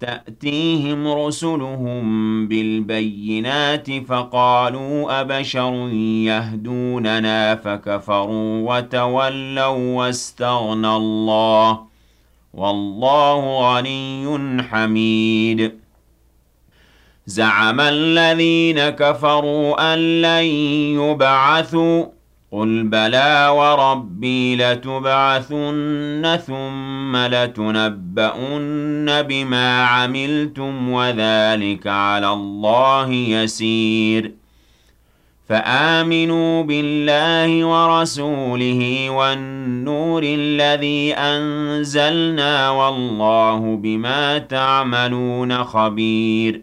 تأتيهم رسلهم بالبينات فقالوا أبشر يهدوننا فكفروا وتولوا واستغنى الله والله غني حميد. زعم الذين كفروا أن لن يبعثوا قل بلى وربي لتبعثن ثم لتنبؤن بما عملتم وذلك على الله يسير فآمنوا بالله ورسوله والنور الذي أنزلنا والله بما تعملون خبير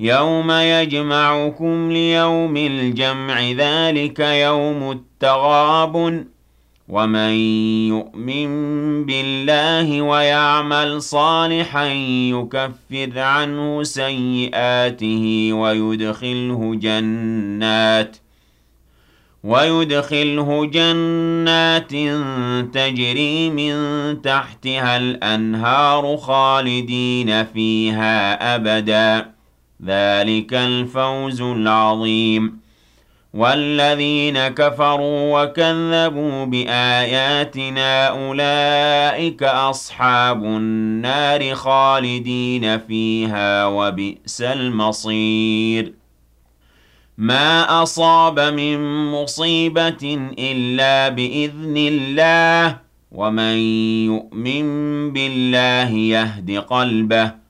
يوم يجمعكم ليوم الجمع ذلك يوم التغابن. ومن يؤمن بالله ويعمل صالحا يكفر عنه سيئاته ويدخله جنات ويدخله جنات تجري من تحتها الأنهار خالدين فيها أبداً. ذلك الفوز العظيم. والذين كفروا وكذبوا بآياتنا أولئك أصحاب النار خالدين فيها وبئس المصير. ما أصاب من مصيبة إلا بإذن الله ومن يؤمن بالله يهد قلبه.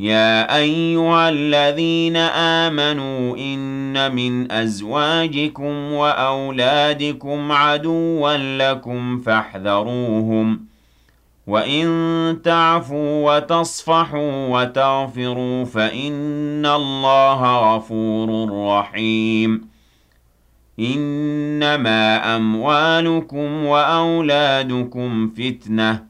يا أيها الذين آمنوا إن من أزواجكم وأولادكم عدوا لكم فاحذروهم وإن تعفوا وتصفحوا وتغفروا فإن الله غفور رحيم إنما أموالكم وأولادكم فتنةٌ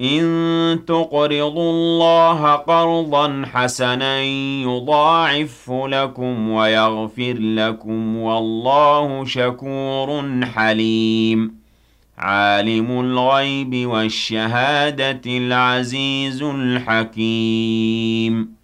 إن تقرضوا الله قرضا حسنا يضاعف لكم ويغفر لكم والله شكور حليم. عالم الغيب والشهادة العزيز الحكيم.